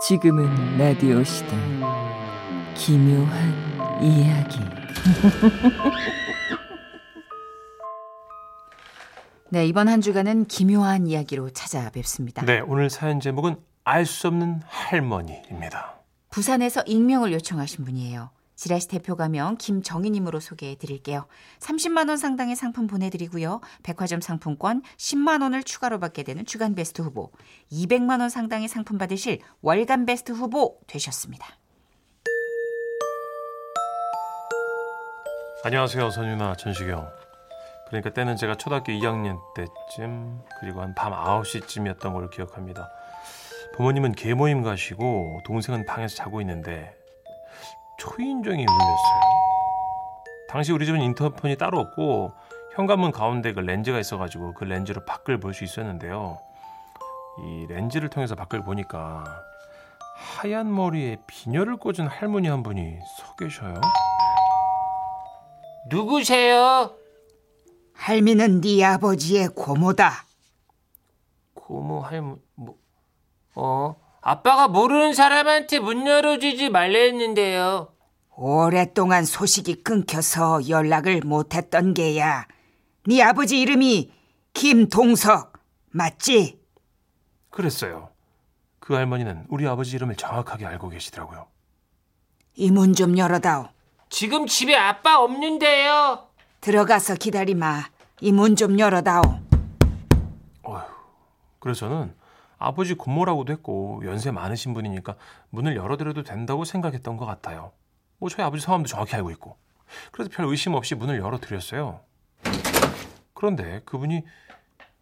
지금은 라디오 시대 기묘한 이야기 네, 이번 한 주간은 기묘한 이야기로 찾아뵙습니다. 네, 오늘 사연 제목은 알 수 없는 할머니입니다. 부산에서 익명을 요청하신 분이에요. 지라시 대표 가명 김정희님으로 소개해 드릴게요. 30만 원 상당의 상품 보내드리고요. 백화점 상품권 10만 원을 추가로 받게 되는 주간 베스트 후보, 200만 원 상당의 상품 받으실 월간 베스트 후보 되셨습니다. 안녕하세요, 선유나 전시경. 그러니까 때는 제가 초등학교 2학년 때쯤 그리고 한 밤 9시쯤이었던 걸 기억합니다. 부모님은 계모임 가시고 동생은 방에서 자고 있는데 초인종이 울렸어요. 당시 우리 집은 인터폰이 따로 없고 현관문 가운데 그 렌즈가 있어가지고 그 렌즈로 밖을 볼 수 있었는데요. 이 렌즈를 통해서 밖을 보니까 하얀 머리에 비녀를 꽂은 할머니 한 분이 서 계셔요. 누구세요? 할미는 네 아버지의 고모다. 고모 할머 뭐 어? 아빠가 모르는 사람한테 문 열어주지 말랬는데요. 오랫동안 소식이 끊겨서 연락을 못했던 게야. 네 아버지 이름이 김동석 맞지? 그랬어요. 그 할머니는 우리 아버지 이름을 정확하게 알고 계시더라고요. 이 문 좀 열어다오. 지금 집에 아빠 없는데요. 들어가서 기다리마. 이 문 좀 열어다오. 어휴, 그래서 저는 아버지 고모라고도 했고 연세 많으신 분이니까 문을 열어드려도 된다고 생각했던 것 같아요. 뭐 저희 아버지 성함도 정확히 알고 있고. 그래서 별 의심 없이 문을 열어드렸어요. 그런데 그분이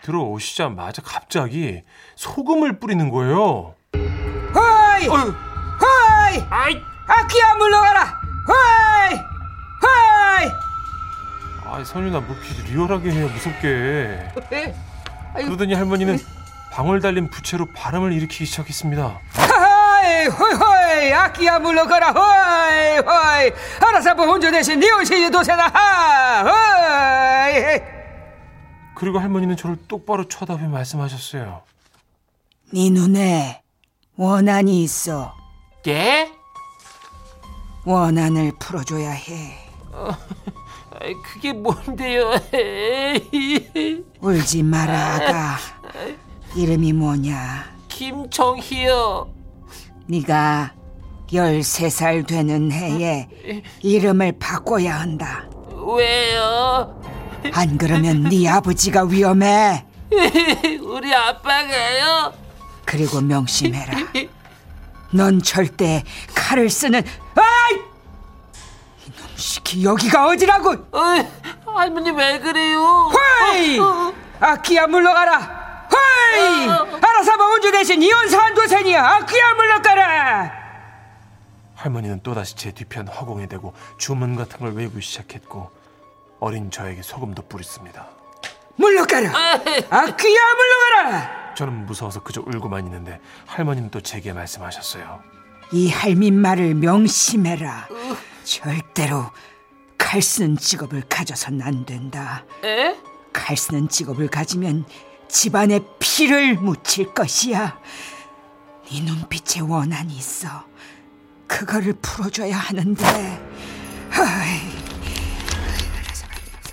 들어오시자마자 갑자기 소금을 뿌리는 거예요. 허이! 어휴, 허이! 아이, 아키야 물러가라! 허이! 허이! 아, 선유나 뭐 리얼하게 해요, 무섭게. 네. 그러더니 할머니는 방울 달린 부채로 바람을 일으키기 시작했습니다. 허이! 허이! 아키야 물러가라! 허이! 알아서 뭐 혼자 대신 네 옷이 도세나 하! 허이! 그리고 할머니는 저를 똑바로 쳐다보며 말씀하셨어요. 네 눈에 원한이 있어. 예? 원한을 풀어줘야 해. 아이, 그게 뭔데요? 울지 마라 아가. 이름이 뭐냐? 김정희요. 네가 13살 되는 해에 이름을 바꿔야 한다. 왜요? 안 그러면 네 아버지가 위험해. 우리 아빠가요? 그리고 명심해라. 넌 절대 칼을 쓰는 아이! 이놈 시키 여기가 어디라고? 어이, 할머니 왜 그래요? 허이! 아키야 물러가라. 허이! 알아서 먹은 주 대신 이혼사 한도센이야. 아키야 물러가라. 할머니는 또다시 제 뒤편 허공에 대고 주문 같은 걸 외우기 시작했고 어린 저에게 소금도 뿌렸습니다. 물러가라. 아키야 물러가라. 저는 무서워서 그저 울고만 있는데 할머니는 또 제게 말씀하셨어요. 이 할민 말을 명심해라. 절대로 칼 쓰는 직업을 가져선 안 된다. 에? 칼 쓰는 직업을 가지면 집안에 피를 묻힐 것이야. 네 눈빛에 원한이 있어. 그거를 풀어줘야 하는데. 하이,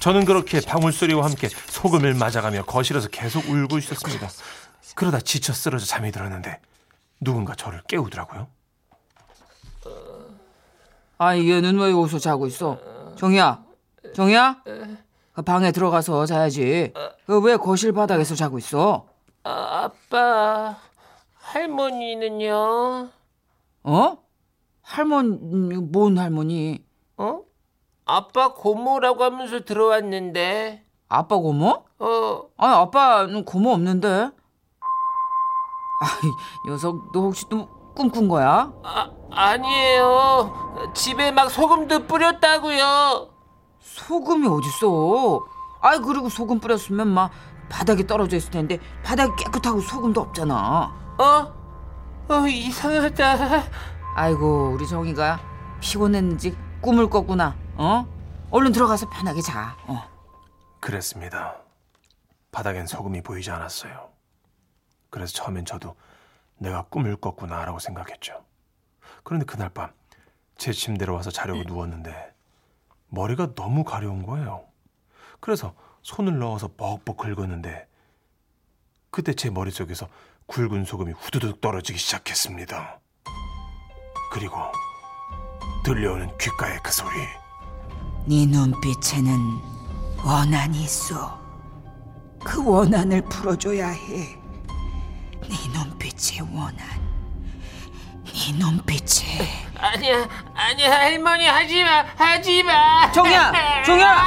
저는 그렇게 방울 소리와 함께 소금을 맞아가며 거실에서 계속 울고 있었습니다. 그러다 지쳐 쓰러져 잠이 들었는데 누군가 저를 깨우더라고요. 아, 얘는 왜 여기서 자고 있어? 정희야, 정희야? 그 방에 들어가서 자야지. 그왜 거실 바닥에서 자고 있어? 아, 아빠, 할머니는요? 어? 할머니, 뭔 할머니? 어? 아빠 고모라고 하면서 들어왔는데, 아빠 고모? 어, 아니, 아빠는 고모 없는데. 아이, 녀석, 너 혹시 또 꿈꾼 거야? 아, 아니에요. 집에 막 소금도 뿌렸다고요. 소금이 어딨어? 아이, 그리고 소금 뿌렸으면 막 바닥에 떨어져 있을 텐데, 바닥이 깨끗하고 소금도 없잖아. 어? 어, 이상하다. 아이고, 우리 정이가 피곤했는지 꿈을 꿨구나. 어? 얼른 들어가서 편하게 자. 어. 그랬습니다. 바닥엔 소금이 보이지 않았어요. 그래서 처음엔 저도 내가 꿈을 꿨구나라고 생각했죠. 그런데 그날 밤 제 침대로 와서 자려고 누웠는데 머리가 너무 가려운 거예요. 그래서 손을 넣어서 뻑뻑 긁었는데 그때 제 머릿속에서 굵은 소금이 후두둑 떨어지기 시작했습니다. 그리고 들려오는 귓가의 그 소리. 네 눈빛에는 원한이 있어. 그 원한을 풀어줘야 해. 네 눈빛의 원한. 네 눈빛에 아니야, 아니야, 할머니 하지 마, 하지 마. 정이야, 정이야,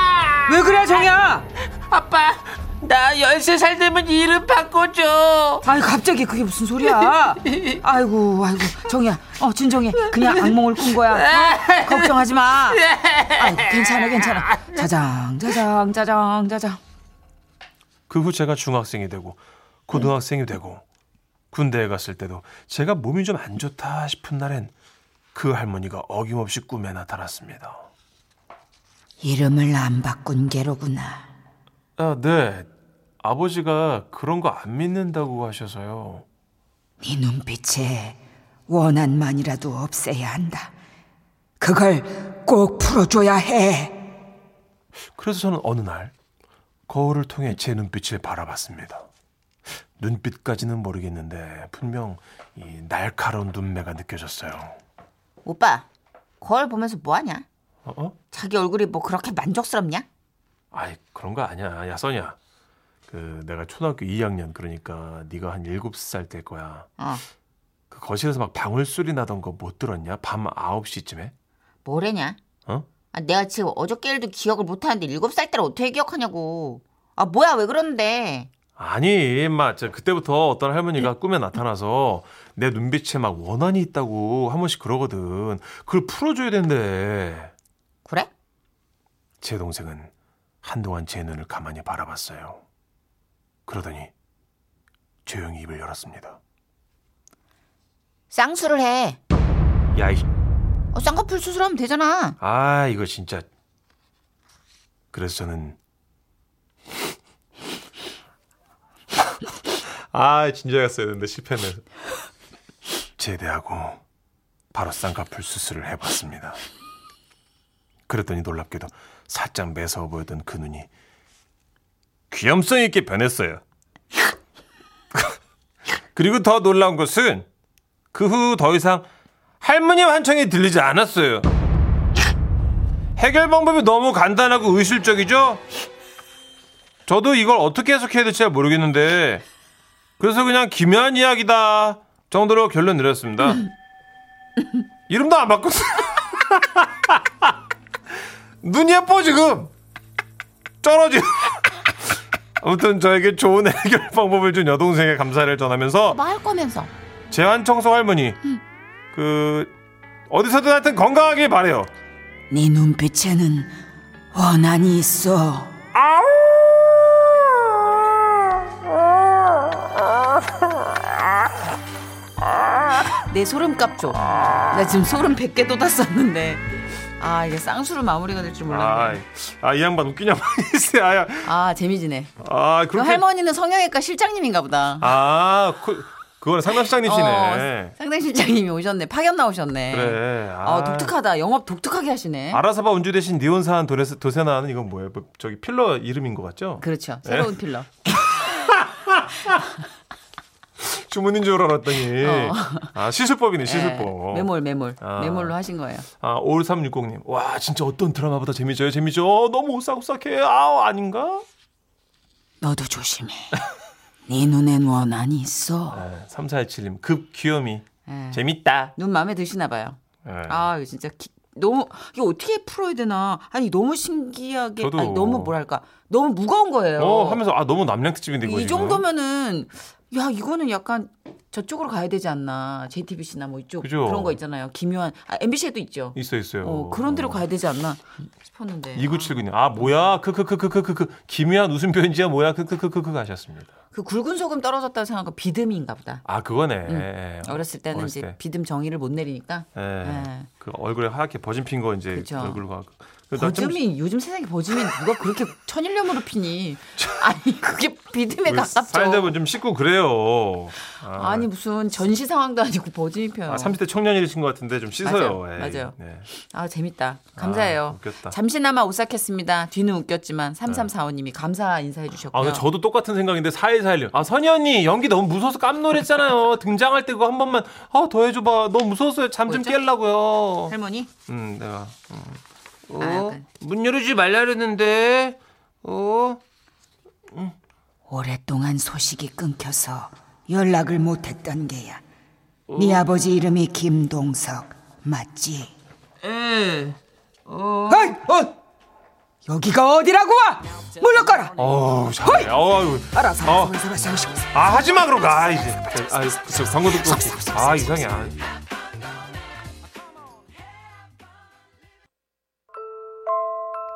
왜 그래, 정이야? 아빠, 나 13살 되면 이름 바꿔줘. 아니 갑자기 그게 무슨 소리야? 아이고, 아이고, 정이야, 어 진정해. 그냥 악몽을 꾼 거야. 어? 걱정하지 마. 아이고, 괜찮아, 괜찮아. 자장, 자장, 자장, 자장. 그 후 제가 중학생이 되고 고등학생이 되고 군대에 갔을 때도 제가 몸이 좀 안 좋다 싶은 날엔 그 할머니가 어김없이 꿈에 나타났습니다. 이름을 안 바꾼 게로구나. 아, 네. 아버지가 그런 거 안 믿는다고 하셔서요. 네 눈빛에 원한만이라도 없애야 한다. 그걸 꼭 풀어줘야 해. 그래서 저는 어느 날 거울을 통해 제 눈빛을 바라봤습니다. 눈빛까지는 모르겠는데 분명 이 날카로운 눈매가 느껴졌어요. 오빠, 거울 보면서 뭐 하냐? 어? 어? 자기 얼굴이 뭐 그렇게 만족스럽냐? 아이 그런 거 아니야. 야 써냐. 그 내가 초등학교 2학년 그러니까 네가 한 7살 될 거야. 어, 그 거실에서 막 방울 소리 나던 거 못 들었냐? 밤 9시쯤에? 뭐래냐? 어? 아, 내가 지금 어저께 일도 기억을 못하는데 일곱 살 때를 어떻게 기억하냐고. 아, 뭐야, 왜 그러는데? 아니, 저 그때부터 어떤 할머니가 꿈에 나타나서 내 눈빛에 막 원한이 있다고 한 번씩 그러거든. 그걸 풀어줘야 된대. 그래? 제 동생은 한동안 제 눈을 가만히 바라봤어요. 그러더니 조용히 입을 열었습니다. 쌍수를 해. 야, 이, 어, 쌍꺼풀 수술하면 되잖아. 아, 이거 진짜. 그래서 저는 아, 진지했어야 되는데 실패는. 제대하고 바로 쌍꺼풀 수술을 해봤습니다. 그랬더니 놀랍게도 살짝 매서워 보였던 그 눈이 귀염성 있게 변했어요. 그리고 더 놀라운 것은 그 후 더 이상 할머니 환청이 들리지 않았어요. 해결 방법이 너무 간단하고 의술적이죠? 저도 이걸 어떻게 해석해야 될지 잘 모르겠는데 그래서 그냥 기묘한 이야기다 정도로 결론 내렸습니다. 이름도 안 바꿨어. 눈이 예뻐 지금. 쩔어지. 아무튼 저에게 좋은 해결 방법을 준 여동생의 감사를 전하면서 뭐할 거면서. 재환 청소 할머니 그 어디서든 하여튼 건강하길 바래요. 네 눈빛에는 원한이 있어. 내 소름값 줘. 나 지금 소름 100개 돋았었는데. 아, 이게 쌍수로 마무리가 될 줄 몰랐네. 아, 이 양반 웃기냐 말이지. 아, 아, 재미지네. 아, 그 그렇게 할머니는 성형외과 실장님인가 보다. 아, 그, 그거는 상담시장님이시네. 어, 상당 실장님이 오셨네. 파견 나오셨네. 그래. 아, 독특하다. 영업 독특하게 하시네. 아라사바 운주 대신 니온산 도레스, 도세나는 이건 뭐예요? 뭐, 저기 필러 이름인 것 같죠? 그렇죠. 네. 새로운 필러. 주문인 줄 알았더니. 아, 시술법이네, 시술법. 예, 매몰, 매몰. 아. 매몰로 하신 거예요. 아, 5360님. 와, 진짜 어떤 드라마보다 재미져요, 재미져. 어, 너무 오싹오싹해. 아, 아닌가? 너도 조심해. 네 눈엔 원한이 있어. 네, 3417님. 급 귀요미. 예. 재밌다. 눈 마음에 드시나 봐요. 네. 아, 이거 진짜 기- 너무 이게 어떻게 풀어야 되나? 아니 너무 신기하게. 아니, 너무 뭐랄까? 너무 무거운 거예요. 어, 하면서, 아, 너무 남량 특집인데, 이거 이 지금. 정도면은 야, 이거는 약간 저쪽으로 가야 되지 않나? JTBC나 뭐 이쪽 그죠. 그런 거 있잖아요. 기묘한 아, MBC에도 있죠. 있어, 있어요. 어, 그런 데로 가야 되지 않나 싶었는데. 2979님. 아, 뭐야? 크크크크크크크. 기묘한 웃음 표현지야 뭐야? 크크크크크 하셨습니다. 그 굵은 소금 떨어졌다고 생각하고 비듬인가 보다. 아, 그거네. 음. 예, 어렸을 때는 어렸을 이제 때. 비듬 정의를 못 내리니까. 예. 예. 그 얼굴에 하얗게 버진 핀거 이제 그쵸. 얼굴과 버즘이 요즘 세상에 버즘이 누가 그렇게 천일염으로 피니? 아니 그게 비듬에 왜 가깝죠. 사연자분 좀 씻고 그래요. 아, 아니 무슨 전시 상황도 아니고 버즘이 펴요. 아, 30대 청년이신 것 같은데 좀 씻어요. 맞아요. 에이, 맞아요. 네. 아 재밌다. 감사해요. 아, 웃겼다. 잠시나마 오싹했습니다. 뒤는 웃겼지만 3345님이 감사 인사해 주셨고요. 아, 저도 똑같은 생각인데 4141님. 아, 선희 언니 연기 너무 무서워서 깜놀했잖아요. 등장할 때 그거 한 번만 아, 더 해줘봐. 너무 무서웠어요. 잠좀 뭐였죠? 깨려고요. 할머니? 음, 내가. 음. 어? 아, 약간. 문 열지 말라 그랬는데 어? 오랫동안 소식이 끊겨서 연락을 못했던 게야. 네 아버지 이름이 김동석 맞지? 에 어이! 어! 여기가 어디라고 와? 물러가라. 어우, 잘해. 알아서 어. 알아서 알아서 알아서 알아서. 아, 하지 마, 그럼. 아, 이제. 아, 저 광고 듣고. 아, 이상해. 아.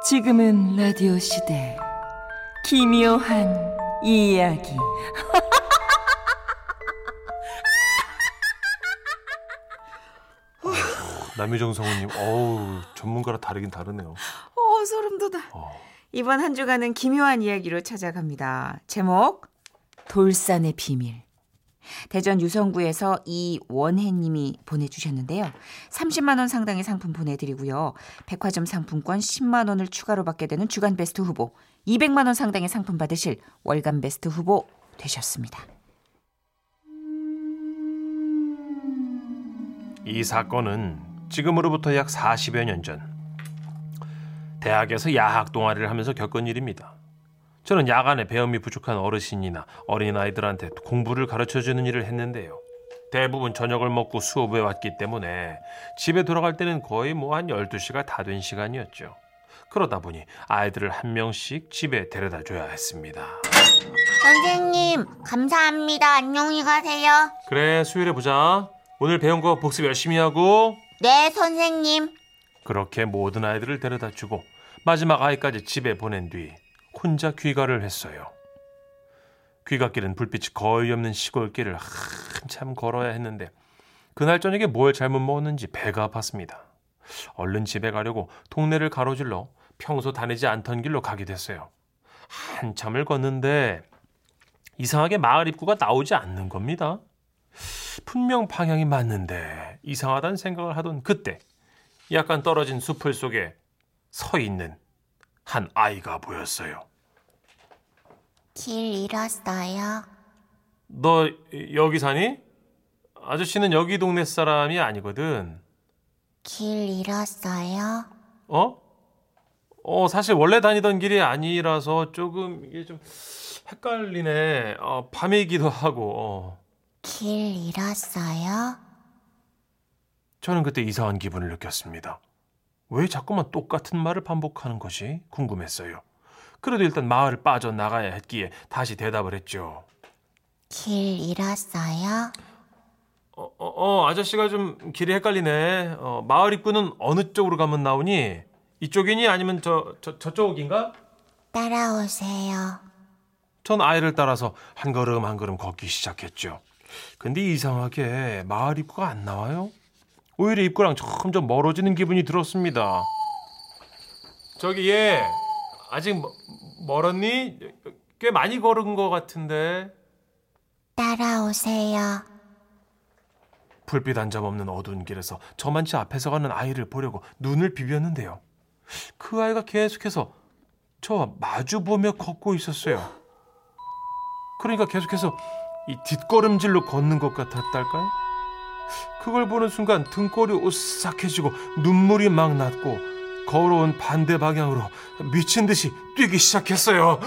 지금은 라디오 시대 기묘한 이야기 남유정 성우님, 어우, 전문가랑 다르긴 다르네요. 어 소름 돋아. 이번 한 주간은 기묘한 이야기로 찾아갑니다. 제목 돌산의 비밀. 대전 유성구에서 이원혜님이 보내주셨는데요. 30만 원 상당의 상품 보내드리고요. 백화점 상품권 10만 원을 추가로 받게 되는 주간 베스트 후보, 200만 원 상당의 상품 받으실 월간 베스트 후보 되셨습니다. 이 사건은 지금으로부터 약 40여 년 전 대학에서 야학 동아리를 하면서 겪은 일입니다. 저는 야간에 배움이 부족한 어르신이나 어린아이들한테 공부를 가르쳐주는 일을 했는데요. 대부분 저녁을 먹고 수업에 왔기 때문에 집에 돌아갈 때는 거의 뭐 한 12시가 다 된 시간이었죠. 그러다 보니 아이들을 한 명씩 집에 데려다 줘야 했습니다. 선생님, 감사합니다. 안녕히 가세요. 그래, 수요일에 보자. 오늘 배운 거 복습 열심히 하고 네, 선생님. 그렇게 모든 아이들을 데려다 주고 마지막 아이까지 집에 보낸 뒤 혼자 귀가를 했어요. 귀갓길은 불빛이 거의 없는 시골길을 한참 걸어야 했는데 그날 저녁에 뭘 잘못 먹었는지 배가 아팠습니다. 얼른 집에 가려고 동네를 가로질러 평소 다니지 않던 길로 가게 됐어요. 한참을 걷는데 이상하게 마을 입구가 나오지 않는 겁니다. 분명 방향이 맞는데 이상하다는 생각을 하던 그때 약간 떨어진 숲을 속에 서 있는 한 아이가 보였어요. 길 잃었어요. 너 여기 사니? 아저씨는 여기 동네 사람이 아니거든. 길 잃었어요. 어? 어, 사실 원래 다니던 길이 아니라서 조금 이게 좀 헷갈리네. 어, 밤이기도 하고. 어. 길 잃었어요. 저는 그때 이상한 기분을 느꼈습니다. 왜 자꾸만 똑같은 말을 반복하는 것이 궁금했어요. 그래도 일단 마을을 빠져나가야 했기에 다시 대답을 했죠. 길 잃었어요. 어, 어, 어, 아저씨가 좀 길이 헷갈리네. 어, 마을 입구는 어느 쪽으로 가면 나오니? 이쪽이니 아니면 저, 저 저쪽인가? 따라오세요. 전 아이를 따라서 한 걸음 한 걸음 걷기 시작했죠. 근데 이상하게 마을 입구가 안 나와요. 오히려 입구랑 점점 멀어지는 기분이 들었습니다. 저기 얘 아직 멀- 멀었니? 꽤 많이 걸은 것 같은데. 따라오세요. 불빛 한 점 없는 어두운 길에서 저만치 앞에서 가는 아이를 보려고 눈을 비볐는데요. 그 아이가 계속해서 저와 마주 보며 걷고 있었어요. 그러니까 계속해서 이 뒷걸음질로 걷는 것 같았달까요? 그걸 보는 순간 등골이 오싹해지고 눈물이 막 났고 걸어온 반대 방향으로 미친 듯이 뛰기 시작했어요.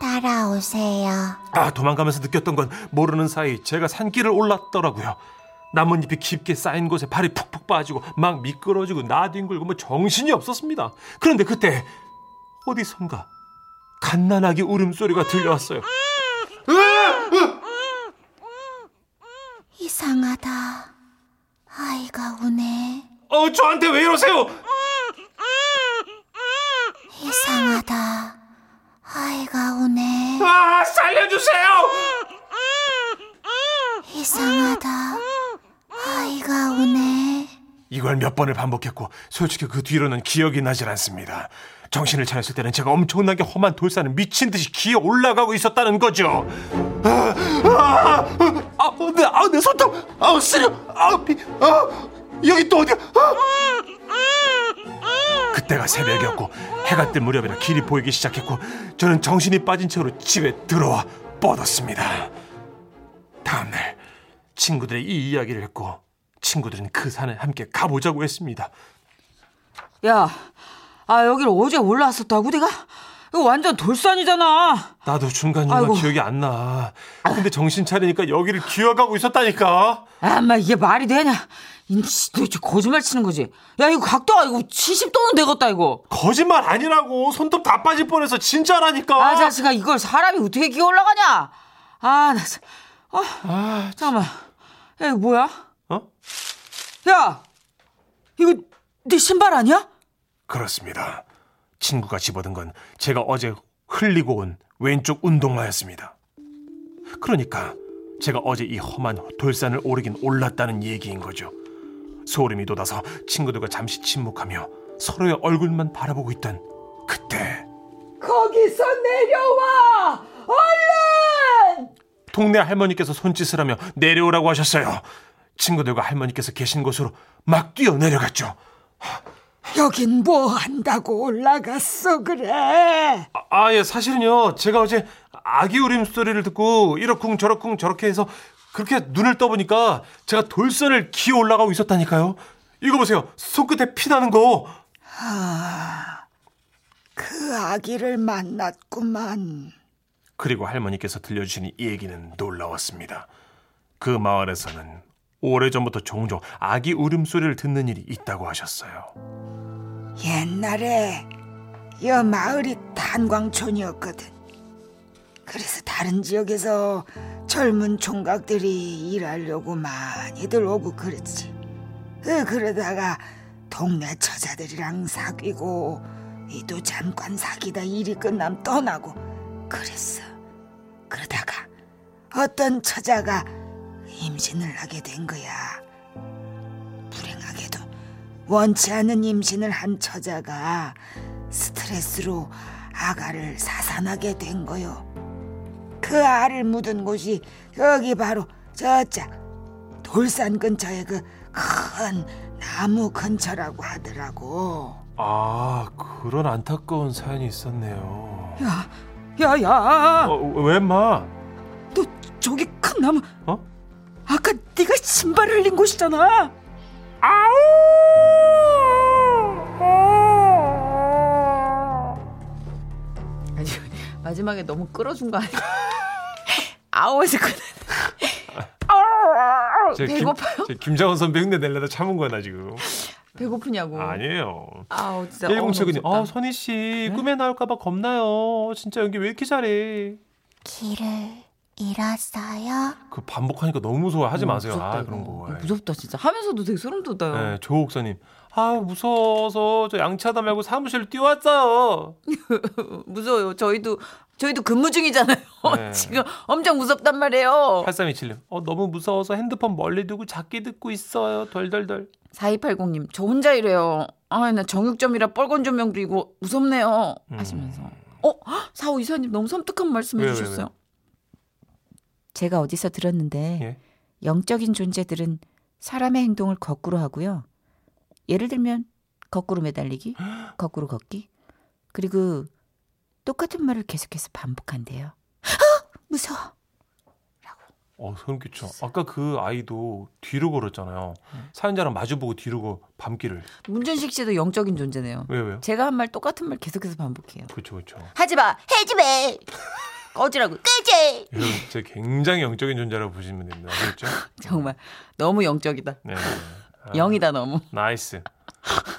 따라오세요. 아, 도망가면서 느꼈던 건 모르는 사이 제가 산길을 올랐더라고요. 나뭇잎이 깊게 쌓인 곳에 발이 푹푹 빠지고 막 미끄러지고 나뒹굴고 뭐 정신이 없었습니다. 그런데 그때 어디선가 갓난아기 울음소리가 들려왔어요. 이상 하다. 아이가 우네. 어, 저한테 왜 이러세요? 이상하다. 아이가 우네. 아, 살려주세요! 이상하다. 아이가 우네. 이걸 몇 번을 반복했고 솔직히 그 뒤로는 기억이 나질 않습니다. 정신을 차렸을 때는 제가 엄청나게 험한 돌산을 미친 듯이 기어 올라가고 있었다는 거죠. 아, 아, 아, 아, 내, 아, 내 손톱, 아, 쓰려, 아, 비, 아, 여기 또 어디야? 아. 그때가 새벽이었고 해가 뜰 무렵이라 길이 보이기 시작했고 저는 정신이 빠진 채로 집에 들어와 뻗었습니다. 다음날 친구들의 이 이야기를 했고 친구들은 그 산에 함께 가보자고 했습니다. 야, 아 여기를 어제 올라왔었다고 내가? 이거 완전 돌산이잖아. 나도 중간 중간 아이고. 기억이 안 나. 근데 정신 차리니까 여기를 기어가고 있었다니까. 아, 마 이게 말이 되냐? 진짜 거짓말 치는 거지? 야, 이거 각도가 이거 70도는 되겠다 이거. 거짓말 아니라고. 손톱 다 빠질 뻔해서 진짜라니까. 아, 자식아, 이걸 사람이 어떻게 기어 올라가냐? 아, 나 참. 아, 아, 잠깐만. 야, 이거 뭐야? 어? 야, 이거 네 신발 아니야? 그렇습니다. 친구가 집어든 건 제가 어제 흘리고 온 왼쪽 운동화였습니다. 그러니까 제가 어제 이 험한 돌산을 오르긴 올랐다는 얘기인 거죠. 소름이 돋아서 친구들과 잠시 침묵하며 서로의 얼굴만 바라보고 있던 그때 거기서 내려와! 얼른! 동네 할머니께서 손짓을 하며 내려오라고 하셨어요. 친구들과 할머니께서 계신 곳으로 막 뛰어 내려갔죠. 여긴 뭐 한다고 올라갔어 그래? 아, 아, 예, 사실은요, 제가 어제 아기 울음소리를 듣고 이러쿵 저러쿵 저렇게 해서 그렇게 눈을 떠보니까 제가 돌선을 기어 올라가고 있었다니까요. 이거 보세요. 손끝에 피 나는 거. 그 아기를 만났구만. 그리고 할머니께서 들려주신 이 얘기는 놀라웠습니다. 그 마을에서는 오래전부터 종종 아기 울음소리를 듣는 일이 있다고 하셨어요. 옛날에 여 마을이 탄광촌이었거든. 그래서 다른 지역에서 젊은 총각들이 일하려고 많이들 오고 그랬지. 그 그러다가 동네 처자들이랑 사귀고 이도 잠깐 사귀다 일이 끝남 떠나고 그랬어. 그러다가 어떤 처자가 임신을 하게 된 거야. 불행하게도 원치 않은 임신을 한 처자가 스트레스로 아가를 사산하게 된 거요. 그 알을 묻은 곳이 여기 바로 저짝 돌산 근처에 그큰 나무 근처라고 하더라고. 아, 그런 안타까운 사연이 있었네요. 야, 야, 야! 어, 왜, 마? 너 저기 큰 나무 어? 아까 네가 신발 흘린 곳이잖아. 아니 마지막에 너무 끌어준 거 아니야? 아우에서 끝. 제 김- 배고파요? 제 김장원 선배 흉내 내려다 참은 거나 지금. 배고프냐고. 아니에요. 아우 진짜. 107님, 어, 아, 선희 씨, 꿈에 나올까 봐 겁나요. 진짜 연기 왜 이렇게 잘해? 길을 잃었어요? 그 반복하니까 너무 무서워. 하지 마세요. 어, 무섭다, 아, 이거. 그런 거. 어, 무섭다 진짜. 하면서도 되게 소름 돋아요. 네, 조옥사님. 아, 무서워서 저 양치하다 말고 사무실 뛰어왔어요. 무서워요. 저희도 저희도 근무 중이잖아요. 네. 지금 엄청 무섭단 말이에요. 8327님. 어, 너무 무서워서 핸드폰 멀리 두고 작게 듣고 있어요. 덜덜덜. 4280님, 저 혼자 이래요. 아, 나 정육점이라 뻘건 조명 들이고 무섭네요. 하시면서. 어? 45 이사님 너무 섬뜩한 말씀 해주셨어요. 제가 어디서 들었는데 예. 영적인 존재들은 사람의 행동을 거꾸로 하고요. 예를 들면 거꾸로 매달리기, 거꾸로 걷기, 그리고 똑같은 말을 계속해서 반복한대요. 아, 무서워. 어, 소름 끼쳐. 아까 그 아이도 뒤로 걸었잖아요. 사연자랑 마주보고 뒤로 거 밤길을. 문준식 씨도 영적인 존재네요. 왜, 왜요? 제가 한 말 똑같은 말 계속해서 반복해요. 그렇죠, 그렇죠. 하지 마, 해지 마, 꺼지라고, 끄지. 여러분, 진짜 굉장히 영적인 존재라고 보시면 됩니다. 그렇죠? 정말 너무 영적이다. 네. 아, 영이다 너무. Nice.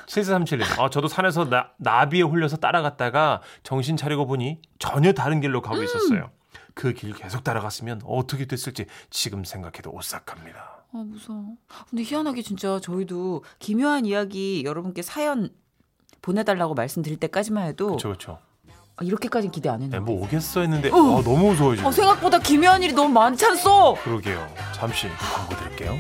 7437님. 아, 저도 산에서 나, 나비에 홀려서 따라갔다가 정신 차리고 보니 전혀 다른 길로 가고 있었어요. 그 길 계속 따라갔으면 어떻게 됐을지 지금 생각해도 오싹합니다. 아 무서워. 근데 희한하게 진짜 저희도 기묘한 이야기 여러분께 사연 보내달라고 말씀드릴 때까지만 해도 그렇죠, 그렇죠. 아, 이렇게까지는 기대 안 네, 했는데. 뭐 오겠어 했는데 아, 너무 무서워요 지금. 어, 생각보다 기묘한 일이 너무 많지 않소? 그러게요. 잠시 광고 드릴게요.